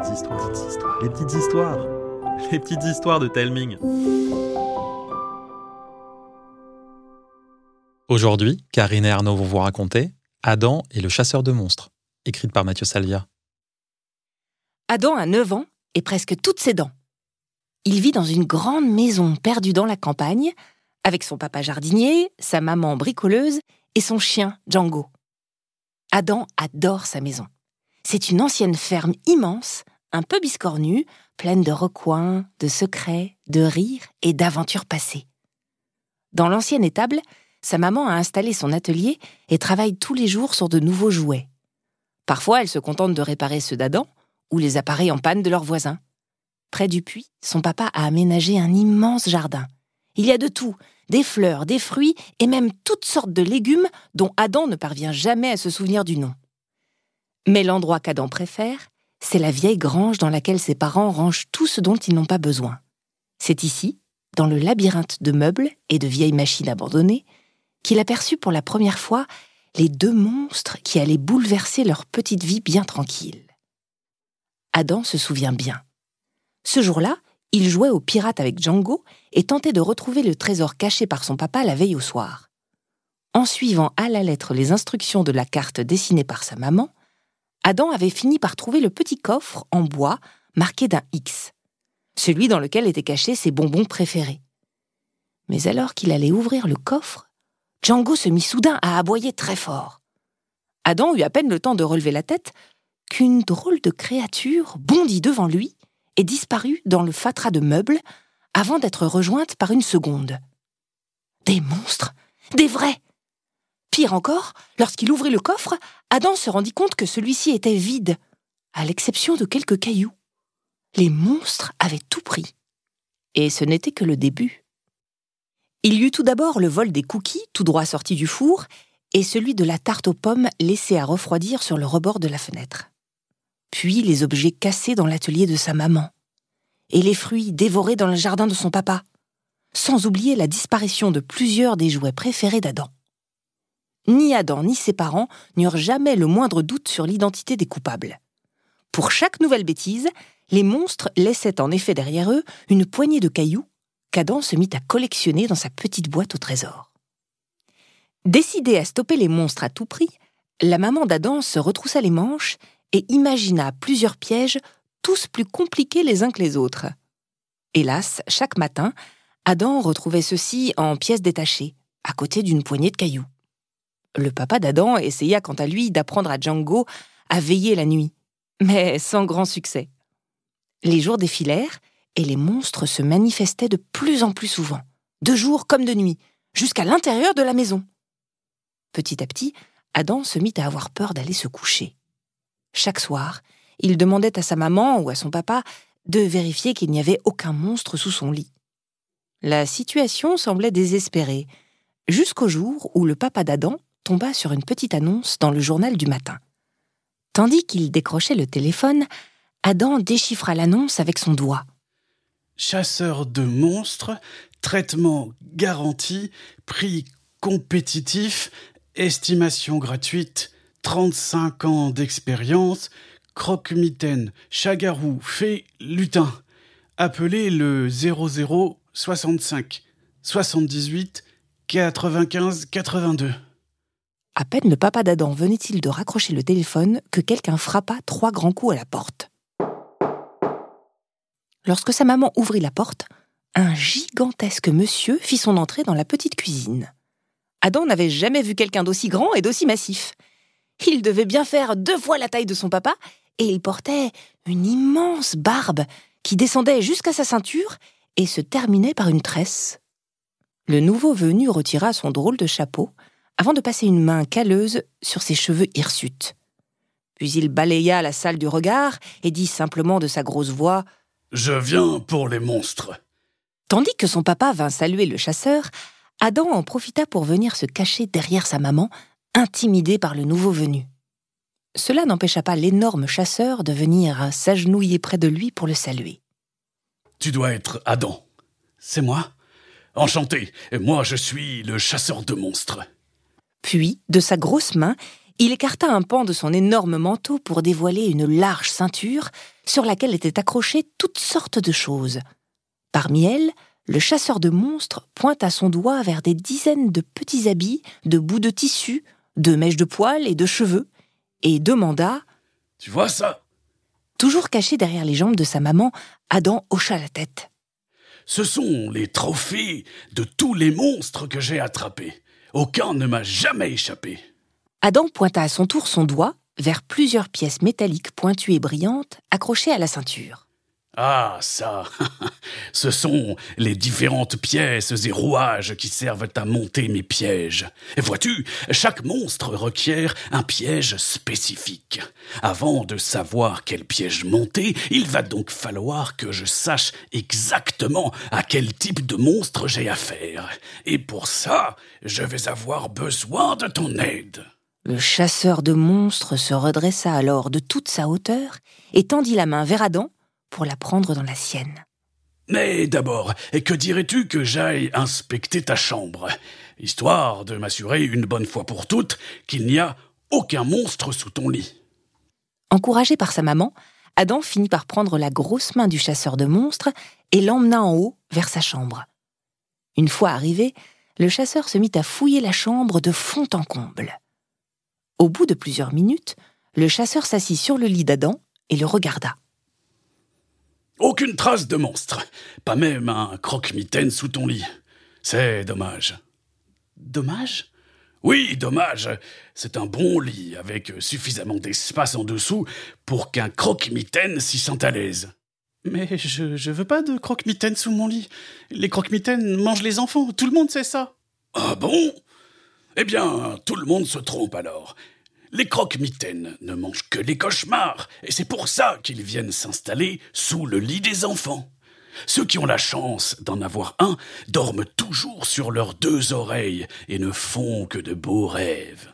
petites histoires, les petites histoires, les petites histoires, les petites histoires de Telming. Aujourd'hui, Karine et Arnaud vont vous raconter Adam et le chasseur de monstres, écrite par Mathieu Salvia. Adam a 9 ans et presque toutes ses dents. Il vit dans une grande maison perdue dans la campagne, avec son papa jardinier, sa maman bricoleuse et son chien Django. Adam adore sa maison. C'est une ancienne ferme immense, un peu biscornue, pleine de recoins, de secrets, de rires et d'aventures passées. Dans l'ancienne étable, sa maman a installé son atelier et travaille tous les jours sur de nouveaux jouets. Parfois, elle se contente de réparer ceux d'Adam ou les appareils en panne de leurs voisins. Près du puits, son papa a aménagé un immense jardin. Il y a de tout, des fleurs, des fruits et même toutes sortes de légumes dont Adam ne parvient jamais à se souvenir du nom. Mais l'endroit qu'Adam préfère, c'est la vieille grange dans laquelle ses parents rangent tout ce dont ils n'ont pas besoin. C'est ici, dans le labyrinthe de meubles et de vieilles machines abandonnées, qu'il aperçut pour la première fois les deux monstres qui allaient bouleverser leur petite vie bien tranquille. Adam se souvient bien. Ce jour-là, il jouait au pirate avec Django et tentait de retrouver le trésor caché par son papa la veille au soir. En suivant à la lettre les instructions de la carte dessinée par sa maman, Adam avait fini par trouver le petit coffre en bois marqué d'un X, celui dans lequel étaient cachés ses bonbons préférés. Mais alors qu'il allait ouvrir le coffre, Django se mit soudain à aboyer très fort. Adam eut à peine le temps de relever la tête qu'une drôle de créature bondit devant lui et disparut dans le fatras de meubles avant d'être rejointe par une seconde. Des monstres Des vrais Encore, lorsqu'il ouvrit le coffre, Adam se rendit compte que celui-ci était vide, à l'exception de quelques cailloux. Les monstres avaient tout pris. Et ce n'était que le début. Il y eut tout d'abord le vol des cookies, tout droit sortis du four, et celui de la tarte aux pommes laissée à refroidir sur le rebord de la fenêtre. Puis les objets cassés dans l'atelier de sa maman, et les fruits dévorés dans le jardin de son papa, sans oublier la disparition de plusieurs des jouets préférés d'Adam. Ni Adam ni ses parents n'eurent jamais le moindre doute sur l'identité des coupables. Pour chaque nouvelle bêtise, les monstres laissaient en effet derrière eux une poignée de cailloux qu'Adam se mit à collectionner dans sa petite boîte au trésor. Décidée à stopper les monstres à tout prix, la maman d'Adam se retroussa les manches et imagina plusieurs pièges, tous plus compliqués les uns que les autres. Hélas, chaque matin, Adam retrouvait ceux-ci en pièces détachées, à côté d'une poignée de cailloux. Le papa d'Adam essaya quant à lui d'apprendre à Django à veiller la nuit, mais sans grand succès. Les jours défilèrent et les monstres se manifestaient de plus en plus souvent, de jour comme de nuit, jusqu'à l'intérieur de la maison. Petit à petit, Adam se mit à avoir peur d'aller se coucher. Chaque soir, il demandait à sa maman ou à son papa de vérifier qu'il n'y avait aucun monstre sous son lit. La situation semblait désespérée, jusqu'au jour où le papa d'Adam sur une petite annonce dans le journal du matin. Tandis qu'il décrochait le téléphone, Adam déchiffra l'annonce avec son doigt. Chasseur de monstres, traitement garanti, prix compétitif, estimation gratuite, 35 ans d'expérience, croque-mitaine, chagarou, fée, lutin. Appelez le 00 65 78 95 82. À peine le papa d'Adam venait-il de raccrocher le téléphone que quelqu'un frappa trois grands coups à la porte? Lorsque sa maman ouvrit la porte, un gigantesque monsieur fit son entrée dans la petite cuisine. Adam n'avait jamais vu quelqu'un d'aussi grand et d'aussi massif. Il devait bien faire deux fois la taille de son papa, et il portait une immense barbe qui descendait jusqu'à sa ceinture et se terminait par une tresse. Le nouveau venu retira son drôle de chapeau, avant de passer une main calleuse sur ses cheveux hirsutes. Puis il balaya la salle du regard et dit simplement de sa grosse voix Je viens pour les monstres. Tandis que son papa vint saluer le chasseur, Adam en profita pour venir se cacher derrière sa maman, intimidé par le nouveau venu. Cela n'empêcha pas l'énorme chasseur de venir s'agenouiller près de lui pour le saluer. Tu dois être Adam. C'est moi Enchanté. Et moi, je suis le chasseur de monstres. Puis, de sa grosse main, Il écarta un pan de son énorme manteau pour dévoiler une large ceinture sur laquelle étaient accrochées toutes sortes de choses. Parmi elles, le chasseur de monstres pointa son doigt vers des dizaines de petits habits, de bouts de tissu, de mèches de poils et de cheveux, et demanda Tu vois ça? Toujours caché derrière les jambes de sa maman, Adam hocha la tête. Ce sont les trophées de tous les monstres que j'ai attrapés. Aucun ne m'a jamais échappé. Adam pointa à son tour son doigt vers plusieurs pièces métalliques pointues et brillantes accrochées à la ceinture. Ah, ça Ce sont les différentes pièces et rouages qui servent à monter mes pièges. Et vois-tu, chaque monstre requiert un piège spécifique. Avant de savoir quel piège monter, il va donc falloir que je sache exactement à quel type de monstre j'ai affaire. Et pour ça, je vais avoir besoin de ton aide. Le chasseur de monstres se redressa alors de toute sa hauteur et tendit la main vers Adam pour la prendre dans la sienne. Mais d'abord, que dirais-tu que j'aille inspecter ta chambre, histoire de m'assurer une bonne fois pour toutes qu'il n'y a aucun monstre sous ton lit Encouragé par sa maman, Adam finit par prendre la grosse main du chasseur de monstres et l'emmena en haut vers sa chambre. Une fois arrivé, le chasseur se mit à fouiller la chambre de fond en comble. Au bout de plusieurs minutes, le chasseur s'assit sur le lit d'Adam et le regarda. Aucune trace de monstre. Pas même un croque-mitaine sous ton lit. C'est dommage. Dommage? Oui, dommage. C'est un bon lit avec suffisamment d'espace en dessous pour qu'un croque-mitaine s'y sente à l'aise. Mais je, je veux pas de croque-mitaine sous mon lit. Les croque-mitaines mangent les enfants. Tout le monde sait ça. Ah bon? Eh bien, tout le monde se trompe alors. Les croque-mitaines ne mangent que les cauchemars, et c'est pour ça qu'ils viennent s'installer sous le lit des enfants. Ceux qui ont la chance d'en avoir un dorment toujours sur leurs deux oreilles et ne font que de beaux rêves.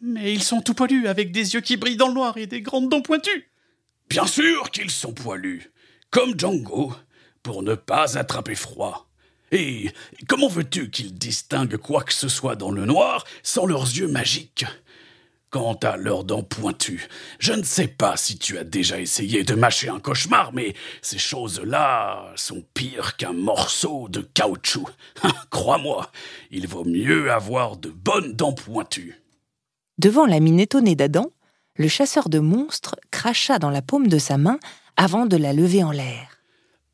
Mais ils sont tout poilus, avec des yeux qui brillent dans le noir et des grandes dents pointues. Bien sûr qu'ils sont poilus, comme Django, pour ne pas attraper froid. Et comment veux-tu qu'ils distinguent quoi que ce soit dans le noir sans leurs yeux magiques? Quant à leurs dents pointues, je ne sais pas si tu as déjà essayé de mâcher un cauchemar, mais ces choses-là sont pires qu'un morceau de caoutchouc. Crois-moi, il vaut mieux avoir de bonnes dents pointues. Devant la mine étonnée d'Adam, le chasseur de monstres cracha dans la paume de sa main avant de la lever en l'air.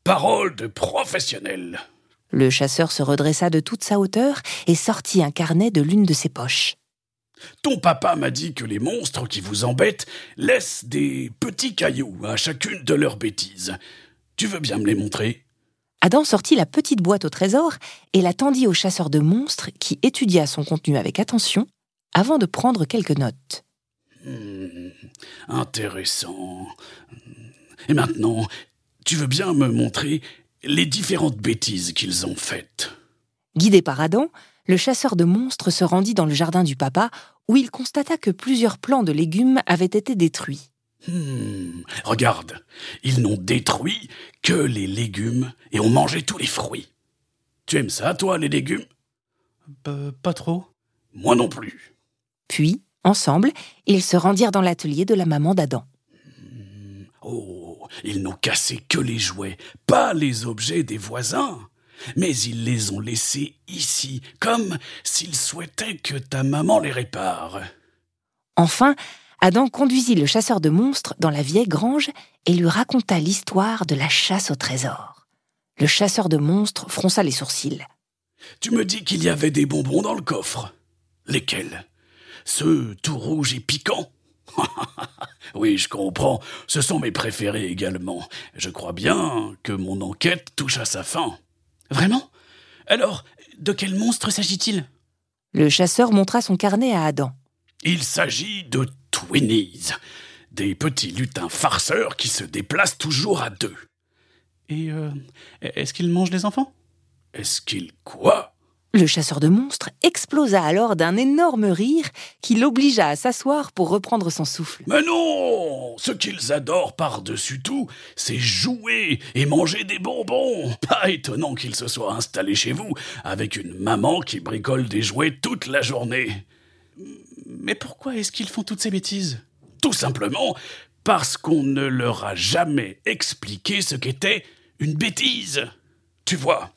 Parole de professionnel. Le chasseur se redressa de toute sa hauteur et sortit un carnet de l'une de ses poches. Ton papa m'a dit que les monstres qui vous embêtent laissent des petits cailloux à chacune de leurs bêtises. Tu veux bien me les montrer? Adam sortit la petite boîte au trésor et la tendit au chasseur de monstres qui étudia son contenu avec attention avant de prendre quelques notes. Hmm, intéressant. Et maintenant, tu veux bien me montrer les différentes bêtises qu'ils ont faites? Guidé par Adam, le chasseur de monstres se rendit dans le jardin du papa, où il constata que plusieurs plants de légumes avaient été détruits. Hmm, regarde, ils n'ont détruit que les légumes et ont mangé tous les fruits. Tu aimes ça, toi, les légumes? Pas trop. Moi non plus. Puis, ensemble, ils se rendirent dans l'atelier de la maman d'Adam. Hmm, oh, ils n'ont cassé que les jouets, pas les objets des voisins mais ils les ont laissés ici, comme s'ils souhaitaient que ta maman les répare. Enfin, Adam conduisit le chasseur de monstres dans la vieille grange et lui raconta l'histoire de la chasse au trésor. Le chasseur de monstres fronça les sourcils. Tu me dis qu'il y avait des bonbons dans le coffre. Lesquels? Ceux tout rouges et piquants oui, je comprends. Ce sont mes préférés également. Je crois bien que mon enquête touche à sa fin. Vraiment? Alors, de quel monstre s'agit-il? Le chasseur montra son carnet à Adam. Il s'agit de Twinnies, des petits lutins farceurs qui se déplacent toujours à deux. Et euh, est-ce qu'ils mangent les enfants? Est-ce qu'ils quoi le chasseur de monstres explosa alors d'un énorme rire qui l'obligea à s'asseoir pour reprendre son souffle. Mais non Ce qu'ils adorent par-dessus tout, c'est jouer et manger des bonbons. Pas étonnant qu'ils se soient installés chez vous avec une maman qui bricole des jouets toute la journée. Mais pourquoi est-ce qu'ils font toutes ces bêtises? Tout simplement parce qu'on ne leur a jamais expliqué ce qu'était une bêtise. Tu vois,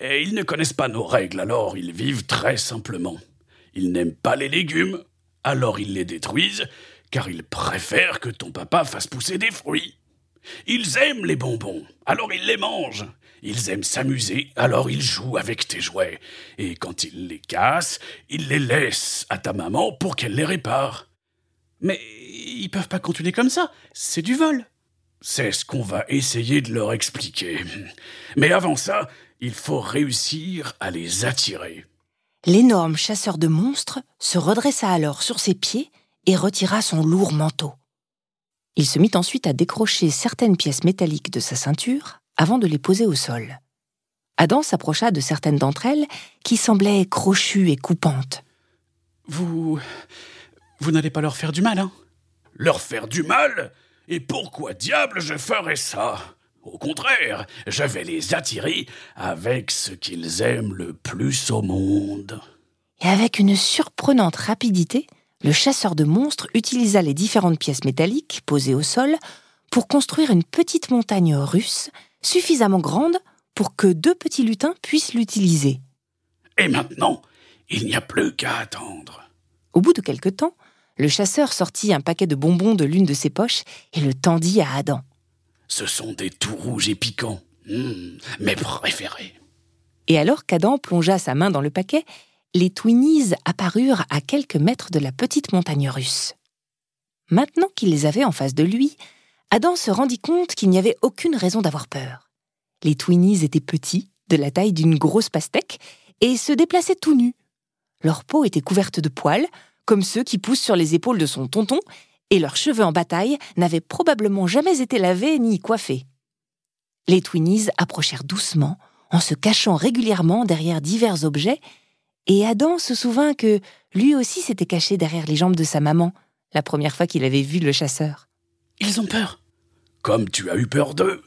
et ils ne connaissent pas nos règles, alors ils vivent très simplement. Ils n'aiment pas les légumes, alors ils les détruisent, car ils préfèrent que ton papa fasse pousser des fruits. Ils aiment les bonbons, alors ils les mangent. Ils aiment s'amuser, alors ils jouent avec tes jouets. Et quand ils les cassent, ils les laissent à ta maman pour qu'elle les répare. Mais ils peuvent pas continuer comme ça, c'est du vol. C'est ce qu'on va essayer de leur expliquer. Mais avant ça, il faut réussir à les attirer. L'énorme chasseur de monstres se redressa alors sur ses pieds et retira son lourd manteau. Il se mit ensuite à décrocher certaines pièces métalliques de sa ceinture avant de les poser au sol. Adam s'approcha de certaines d'entre elles qui semblaient crochues et coupantes. Vous. Vous n'allez pas leur faire du mal, hein? Leur faire du mal? Et pourquoi diable je ferais ça? Au contraire, je vais les attirer avec ce qu'ils aiment le plus au monde. Et avec une surprenante rapidité, le chasseur de monstres utilisa les différentes pièces métalliques posées au sol pour construire une petite montagne russe suffisamment grande pour que deux petits lutins puissent l'utiliser. Et maintenant, il n'y a plus qu'à attendre. Au bout de quelque temps, le chasseur sortit un paquet de bonbons de l'une de ses poches et le tendit à Adam. Ce sont des tout rouges et piquants. Mmh, mes préférés. Et alors qu'Adam plongea sa main dans le paquet, les Twinnies apparurent à quelques mètres de la petite montagne russe. Maintenant qu'il les avait en face de lui, Adam se rendit compte qu'il n'y avait aucune raison d'avoir peur. Les Twinnies étaient petits, de la taille d'une grosse pastèque, et se déplaçaient tout nus. Leur peau était couverte de poils, comme ceux qui poussent sur les épaules de son tonton, et leurs cheveux en bataille n'avaient probablement jamais été lavés ni coiffés. Les Twinnies approchèrent doucement, en se cachant régulièrement derrière divers objets, et Adam se souvint que lui aussi s'était caché derrière les jambes de sa maman, la première fois qu'il avait vu le chasseur. Ils ont peur. Comme tu as eu peur d'eux.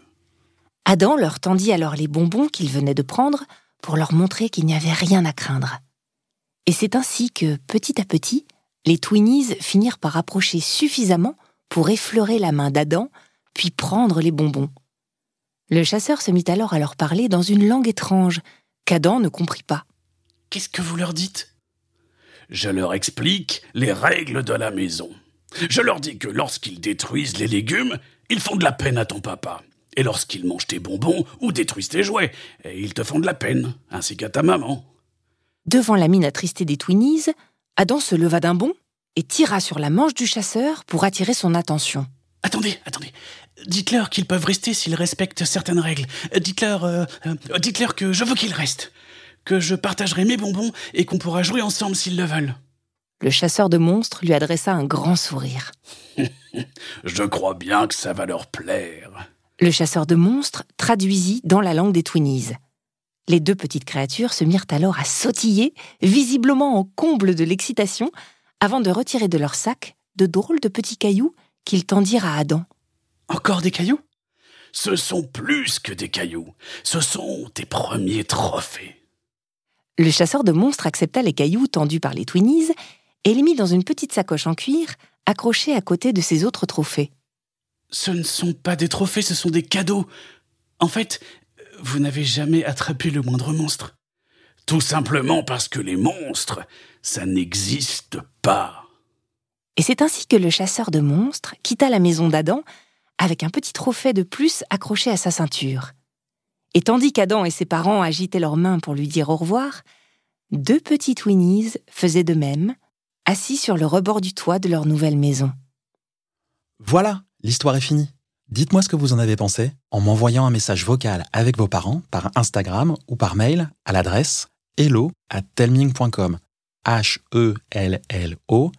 Adam leur tendit alors les bonbons qu'il venait de prendre pour leur montrer qu'il n'y avait rien à craindre. Et c'est ainsi que, petit à petit, les Twinnies finirent par approcher suffisamment pour effleurer la main d'Adam, puis prendre les bonbons. Le chasseur se mit alors à leur parler dans une langue étrange qu'Adam ne comprit pas. Qu'est-ce que vous leur dites? Je leur explique les règles de la maison. Je leur dis que lorsqu'ils détruisent les légumes, ils font de la peine à ton papa. Et lorsqu'ils mangent tes bonbons ou détruisent tes jouets, ils te font de la peine, ainsi qu'à ta maman. Devant la mine attristée des Twinnies, Adam se leva d'un bond et tira sur la manche du chasseur pour attirer son attention. Attendez, attendez. Dites-leur qu'ils peuvent rester s'ils respectent certaines règles. Dites-leur, euh, euh, dites-leur que je veux qu'ils restent, que je partagerai mes bonbons et qu'on pourra jouer ensemble s'ils le veulent. Le chasseur de monstres lui adressa un grand sourire. je crois bien que ça va leur plaire. Le chasseur de monstres traduisit dans la langue des Twinnies. Les deux petites créatures se mirent alors à sautiller, visiblement en comble de l'excitation, avant de retirer de leur sac de drôles de petits cailloux qu'ils tendirent à Adam. Encore des cailloux? Ce sont plus que des cailloux. Ce sont tes premiers trophées. Le chasseur de monstres accepta les cailloux tendus par les Twinnies et les mit dans une petite sacoche en cuir accrochée à côté de ses autres trophées. Ce ne sont pas des trophées, ce sont des cadeaux. En fait, vous n'avez jamais attrapé le moindre monstre. Tout simplement parce que les monstres, ça n'existe pas. Et c'est ainsi que le chasseur de monstres quitta la maison d'Adam avec un petit trophée de plus accroché à sa ceinture. Et tandis qu'Adam et ses parents agitaient leurs mains pour lui dire au revoir, deux petits Twinnies faisaient de même, assis sur le rebord du toit de leur nouvelle maison. Voilà, l'histoire est finie. Dites-moi ce que vous en avez pensé en m'envoyant un message vocal avec vos parents par Instagram ou par mail à l'adresse hello at telming.com. H-E-L-L-O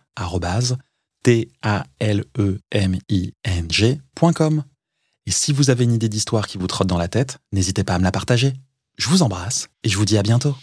T-A-L-E-M-I-N-G.com. Et si vous avez une idée d'histoire qui vous trotte dans la tête, n'hésitez pas à me la partager. Je vous embrasse et je vous dis à bientôt.